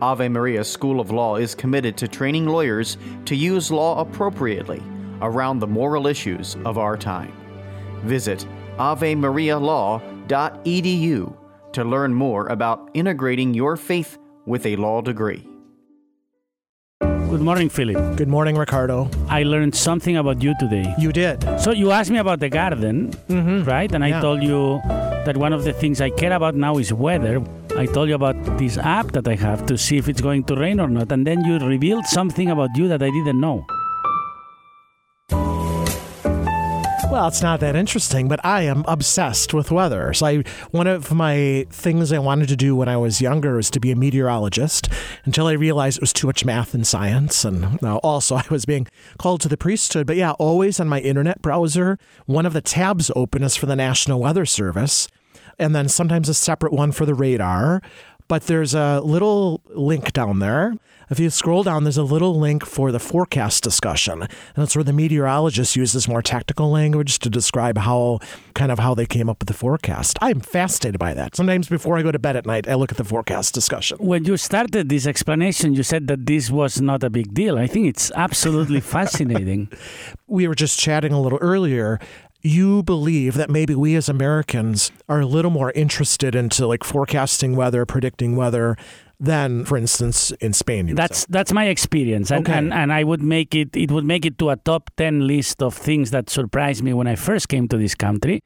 Ave Maria School of Law is committed to training lawyers to use law appropriately around the moral issues of our time. Visit avemarialaw.edu to learn more about integrating your faith with a law degree. Good morning, Philip. Good morning, Ricardo. I learned something about you today. You did. So you asked me about the garden, mm-hmm. right? And I told you that one of the things I care about now is weather. I told you about this app that I have to see if it's going to rain or not, and then you revealed something about you that I didn't know. Well, it's not that interesting, but I am obsessed with weather. So, I, one of my things I wanted to do when I was younger was to be a meteorologist until I realized it was too much math and science. And also, I was being called to the priesthood. But yeah, always on my internet browser, one of the tabs open is for the National Weather Service, and then sometimes a separate one for the radar. But there's a little link down there. If you scroll down, there's a little link for the forecast discussion. And that's where the meteorologist uses more technical language to describe how kind of how they came up with the forecast. I'm fascinated by that. Sometimes before I go to bed at night, I look at the forecast discussion. When you started this explanation, you said that this was not a big deal. I think it's absolutely fascinating. we were just chatting a little earlier. You believe that maybe we as Americans are a little more interested into like forecasting weather, predicting weather than, for instance, in Spain. That's say. that's my experience, and, Okay. and and I would make it. It would make it to a top ten list of things that surprised me when I first came to this country.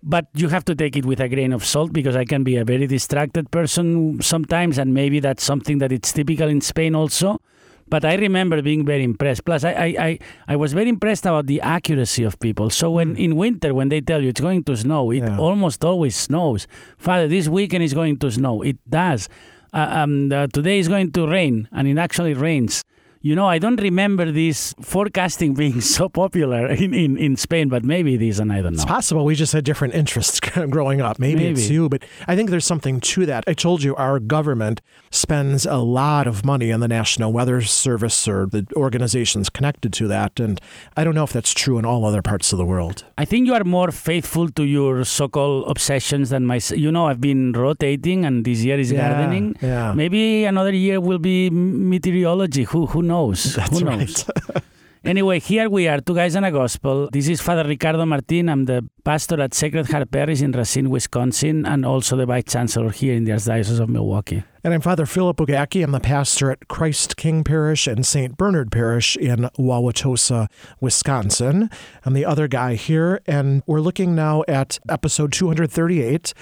But you have to take it with a grain of salt because I can be a very distracted person sometimes, and maybe that's something that it's typical in Spain also. But I remember being very impressed. Plus, I, I, I, I was very impressed about the accuracy of people. So when in winter, when they tell you it's going to snow, it Yeah. almost always snows. Father, this weekend is going to snow. It does. Uh, um, uh, today is going to rain, and it actually rains. You know, I don't remember this forecasting being so popular in, in, in Spain, but maybe it is, and I don't know. It's possible we just had different interests growing up. Maybe, it's you, but I think there's something to that. I told you our government spends a lot of money on the National Weather Service or the organizations connected to that. And I don't know if that's true in all other parts of the world. I think you are more faithful to your so-called obsessions than my. You know, I've been rotating, and this year is Yeah, gardening. yeah. Maybe another year will be meteorology. Who who knows? That's who right. knows? Anyway, here we are, two guys and a gospel. This is Father Ricardo Martin. I'm the pastor at Sacred Heart Parish in Racine, Wisconsin, and also the vice chancellor here in the Archdiocese of Milwaukee. And I'm Father Philip Bogacki. I'm the pastor at Christ King Parish and St. Bernard Parish in Wauwatosa, Wisconsin. I'm the other guy here, and we're looking now at episode 238,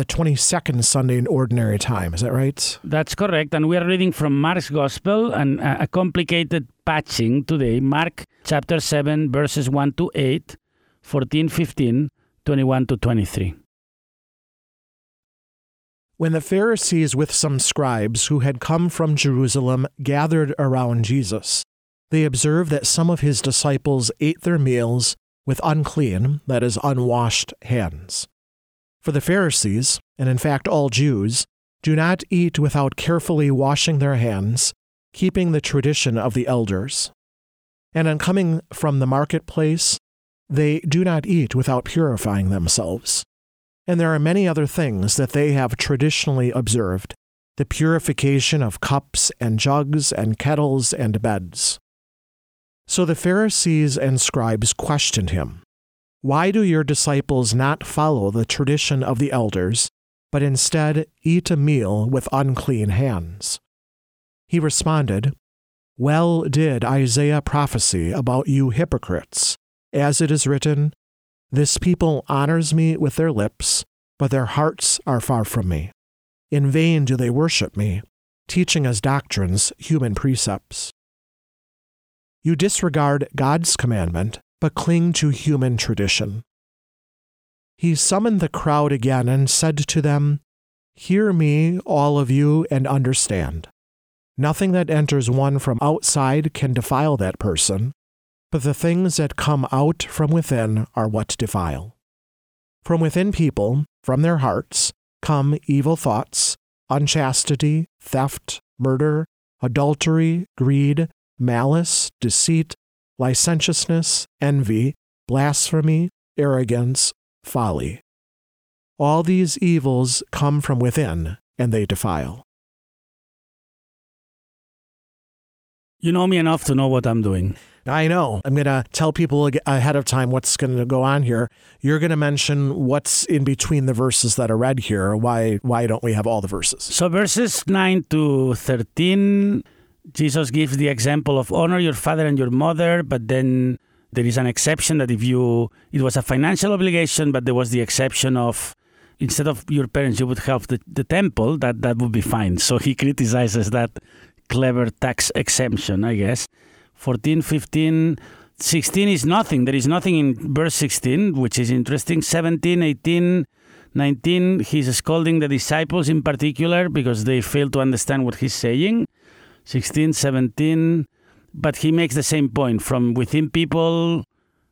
the 22nd Sunday in Ordinary Time. Is that right? That's correct. And we are reading from Mark's Gospel and uh, a complicated patching today. Mark chapter 7, verses 1 to 8, 14, 15, 21 to 23. When the Pharisees with some scribes who had come from Jerusalem gathered around Jesus, they observed that some of his disciples ate their meals with unclean, that is, unwashed hands. For the Pharisees, and in fact all Jews, do not eat without carefully washing their hands, keeping the tradition of the elders. And on coming from the marketplace, they do not eat without purifying themselves. And there are many other things that they have traditionally observed the purification of cups and jugs and kettles and beds. So the Pharisees and scribes questioned him Why do your disciples not follow the tradition of the elders, but instead eat a meal with unclean hands? He responded, Well did Isaiah prophesy about you hypocrites, as it is written, This people honors me with their lips, but their hearts are far from me. In vain do they worship me, teaching as doctrines human precepts. You disregard God's commandment, but cling to human tradition. He summoned the crowd again and said to them, Hear me, all of you, and understand. Nothing that enters one from outside can defile that person, but the things that come out from within are what defile. From within people, from their hearts, come evil thoughts, unchastity, theft, murder, adultery, greed, malice, deceit, licentiousness, envy, blasphemy, arrogance, folly. All these evils come from within, and they defile. You know me enough to know what I'm doing. I know. I'm going to tell people ahead of time what's going to go on here. You're going to mention what's in between the verses that are read here. Why why don't we have all the verses? So verses 9 to 13 Jesus gives the example of honor your father and your mother, but then there is an exception that if you it was a financial obligation, but there was the exception of instead of your parents you would help the, the temple, that that would be fine. So he criticizes that clever tax exemption, I guess. 14, 15, 16 is nothing. There is nothing in verse 16, which is interesting. 17, 18, 19, he's scolding the disciples in particular because they fail to understand what he's saying. 16, 17, but he makes the same point from within people.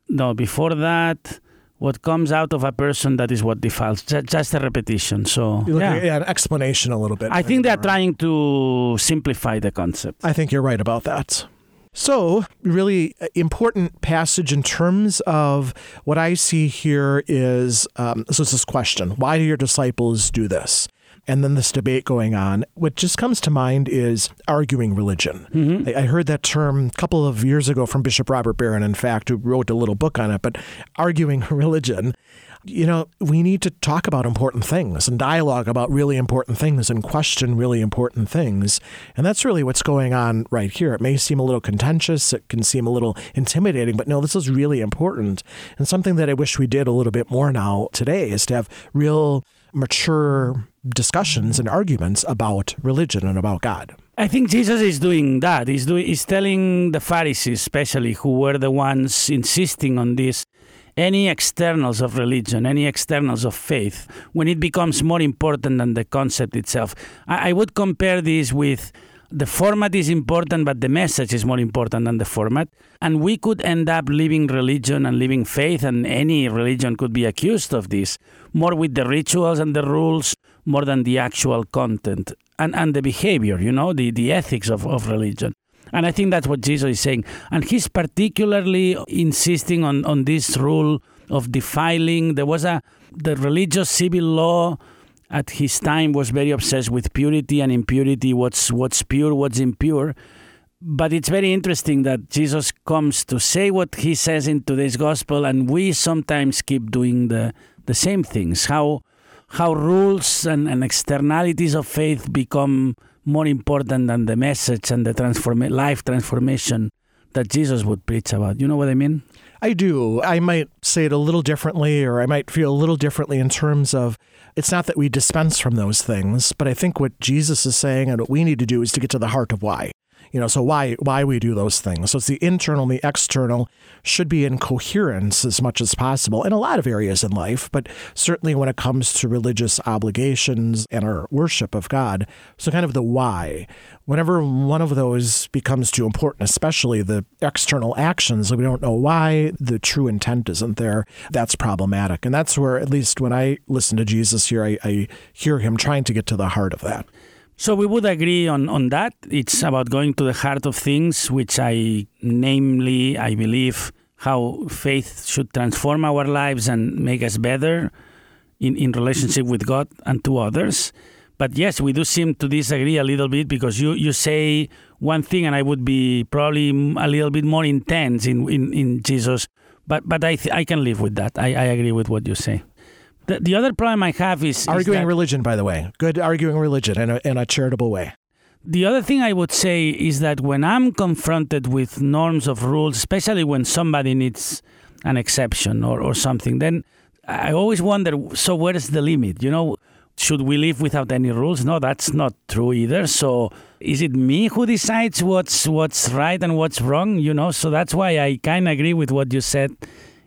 No, before that, what comes out of a person that is what defiles. Just a repetition. So yeah. yeah, an explanation a little bit. I think they're trying to simplify the concept. I think you're right about that. So, really important passage in terms of what I see here is um, so it's this question: Why do your disciples do this? And then this debate going on. What just comes to mind is arguing religion. Mm-hmm. I, I, heard that term a couple of years ago from Bishop Robert Barron, in fact, who wrote a little book on it, but arguing religion. You know, we need to talk about important things and dialogue about really important things and question really important things. And that's really what's going on right here. It may seem a little contentious, it can seem a little intimidating, but no, this is really important. And something that I wish we did a little bit more now today is to have real mature discussions and arguments about religion and about God. I think Jesus is doing that. He's doing he's telling the Pharisees especially who were the ones insisting on this any externals of religion, any externals of faith, when it becomes more important than the concept itself. I, I would compare this with the format is important, but the message is more important than the format. And we could end up living religion and living faith, and any religion could be accused of this, more with the rituals and the rules, more than the actual content and, and the behavior, you know, the, the ethics of, of religion. And I think that's what Jesus is saying. And he's particularly insisting on, on this rule of defiling. There was a the religious civil law at his time was very obsessed with purity and impurity, what's what's pure, what's impure. But it's very interesting that Jesus comes to say what he says in today's gospel, and we sometimes keep doing the, the same things. How how rules and, and externalities of faith become more important than the message and the transform- life transformation that Jesus would preach about. You know what I mean? I do. I might say it a little differently, or I might feel a little differently in terms of it's not that we dispense from those things, but I think what Jesus is saying and what we need to do is to get to the heart of why. You know, so why why we do those things. So it's the internal and the external should be in coherence as much as possible in a lot of areas in life, but certainly when it comes to religious obligations and our worship of God. So kind of the why. Whenever one of those becomes too important, especially the external actions, we don't know why, the true intent isn't there, that's problematic. And that's where, at least when I listen to Jesus here, I, I hear him trying to get to the heart of that. So we would agree on, on that. It's about going to the heart of things, which I, namely, I believe how faith should transform our lives and make us better in, in relationship with God and to others. But yes, we do seem to disagree a little bit because you, you say one thing and I would be probably a little bit more intense in, in, in Jesus. But, but I, th- I can live with that. I, I agree with what you say. The, the other problem I have is arguing is religion. By the way, good arguing religion in a, in a charitable way. The other thing I would say is that when I'm confronted with norms of rules, especially when somebody needs an exception or, or something, then I always wonder so where is the limit? You know, should we live without any rules? No, that's not true either. So is it me who decides what's what's right and what's wrong? You know, so that's why I kind of agree with what you said,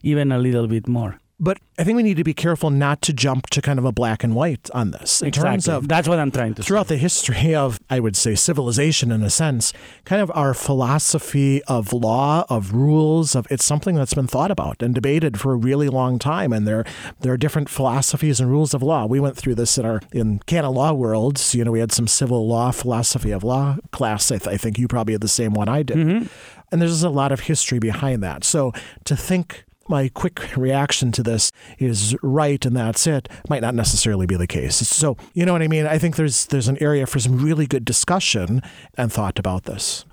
even a little bit more. But I think we need to be careful not to jump to kind of a black and white on this. In exactly. terms of that's what I'm trying to throughout say. the history of, I would say, civilization in a sense, kind of our philosophy of law, of rules, of it's something that's been thought about and debated for a really long time. And there there are different philosophies and rules of law. We went through this in our in canon law worlds. You know, we had some civil law philosophy of law class. I, th- I think you probably had the same one I did. Mm-hmm. And there's a lot of history behind that. So to think my quick reaction to this is right and that's it might not necessarily be the case. So, you know what I mean? I think there's there's an area for some really good discussion and thought about this.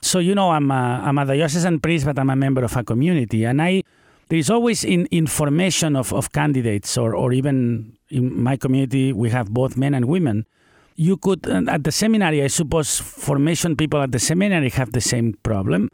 So, you know, I'm a, I'm a diocesan priest, but I'm a member of a community. And I there's always in information of, of candidates, or, or even in my community, we have both men and women. You could, at the seminary, I suppose formation people at the seminary have the same problem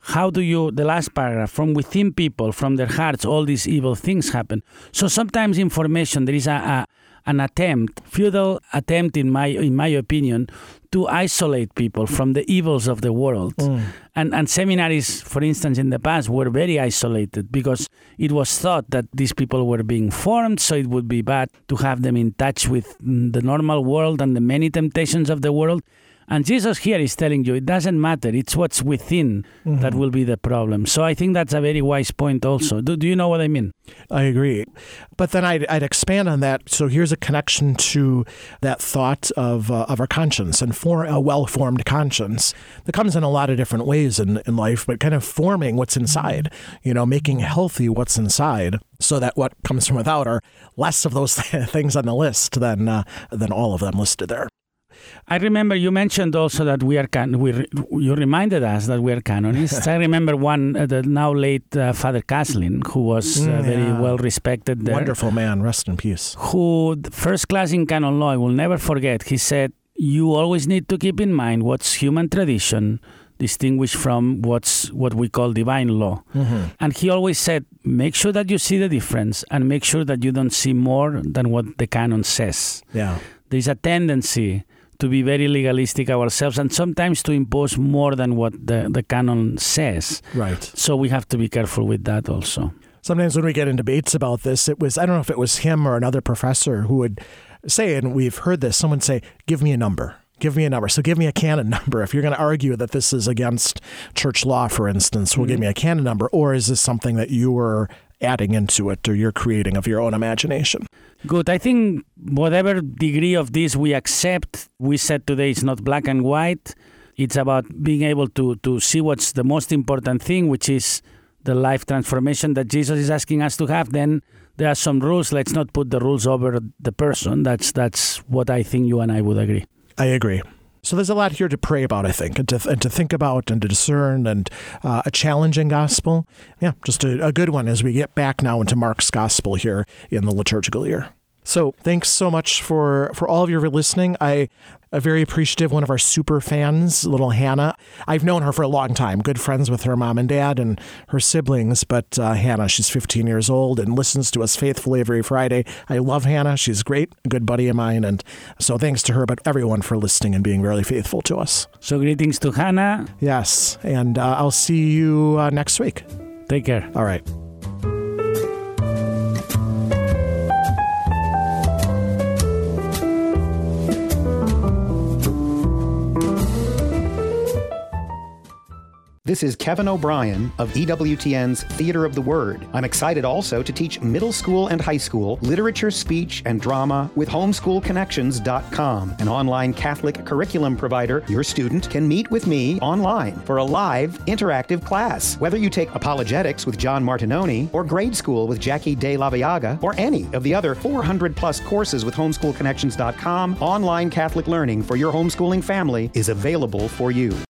how do you the last paragraph from within people from their hearts all these evil things happen. So sometimes information there is a, a an attempt futile attempt in my in my opinion to isolate people from the evils of the world. Mm. and and seminaries for instance in the past were very isolated because it was thought that these people were being formed so it would be bad to have them in touch with the normal world and the many temptations of the world and Jesus here is telling you it doesn't matter. It's what's within that will be the problem. So I think that's a very wise point also. Do, do you know what I mean? I agree. But then I'd, I'd expand on that. So here's a connection to that thought of, uh, of our conscience and for a well formed conscience that comes in a lot of different ways in, in life, but kind of forming what's inside, you know, making healthy what's inside so that what comes from without are less of those things on the list than, uh, than all of them listed there. I remember you mentioned also that we are can- we re- you reminded us that we are canonists. I remember one uh, the now late uh, Father Caslin, who was uh, Mm, very yeah. well respected there. Wonderful man. Rest in peace. Who the first class in canon law I will never forget. He said you always need to keep in mind what's human tradition distinguished from what's what we call divine law. And he always said, make sure that you see the difference and make sure that you don't see more than what the canon says. Yeah. There's a tendency to be very legalistic ourselves and sometimes to impose more than what the, the canon says. Right. So we have to be careful with that also. Sometimes when we get in debates about this, it was, I don't know if it was him or another professor who would say, and we've heard this, someone say, give me a number. Give me a number. So give me a canon number. If you're going to argue that this is against church law, for instance, well, give mm-hmm. me a canon number. Or is this something that you were adding into it or you're creating of your own imagination? Good. I think whatever degree of this we accept, we said today it's not black and white. It's about being able to, to see what's the most important thing, which is the life transformation that Jesus is asking us to have. Then there are some rules. Let's not put the rules over the person. That's that's what I think you and I would agree. I agree. So there's a lot here to pray about, I think, and to, and to think about and to discern, and uh, a challenging gospel. Yeah, just a, a good one as we get back now into Mark's gospel here in the liturgical year. So thanks so much for for all of your listening. I am very appreciative. One of our super fans, little Hannah. I've known her for a long time. Good friends with her mom and dad and her siblings. But uh, Hannah, she's 15 years old and listens to us faithfully every Friday. I love Hannah. She's great, a good buddy of mine, and so thanks to her, but everyone for listening and being really faithful to us. So greetings to Hannah. Yes, and uh, I'll see you uh, next week. Take care. All right. This is Kevin O'Brien of EWTN's Theater of the Word. I'm excited also to teach middle school and high school literature, speech, and drama with homeschoolconnections.com, an online Catholic curriculum provider. Your student can meet with me online for a live, interactive class. Whether you take apologetics with John Martignoni, or grade school with Jackie De La Viaga, or any of the other 400 plus courses with homeschoolconnections.com, online Catholic learning for your homeschooling family is available for you.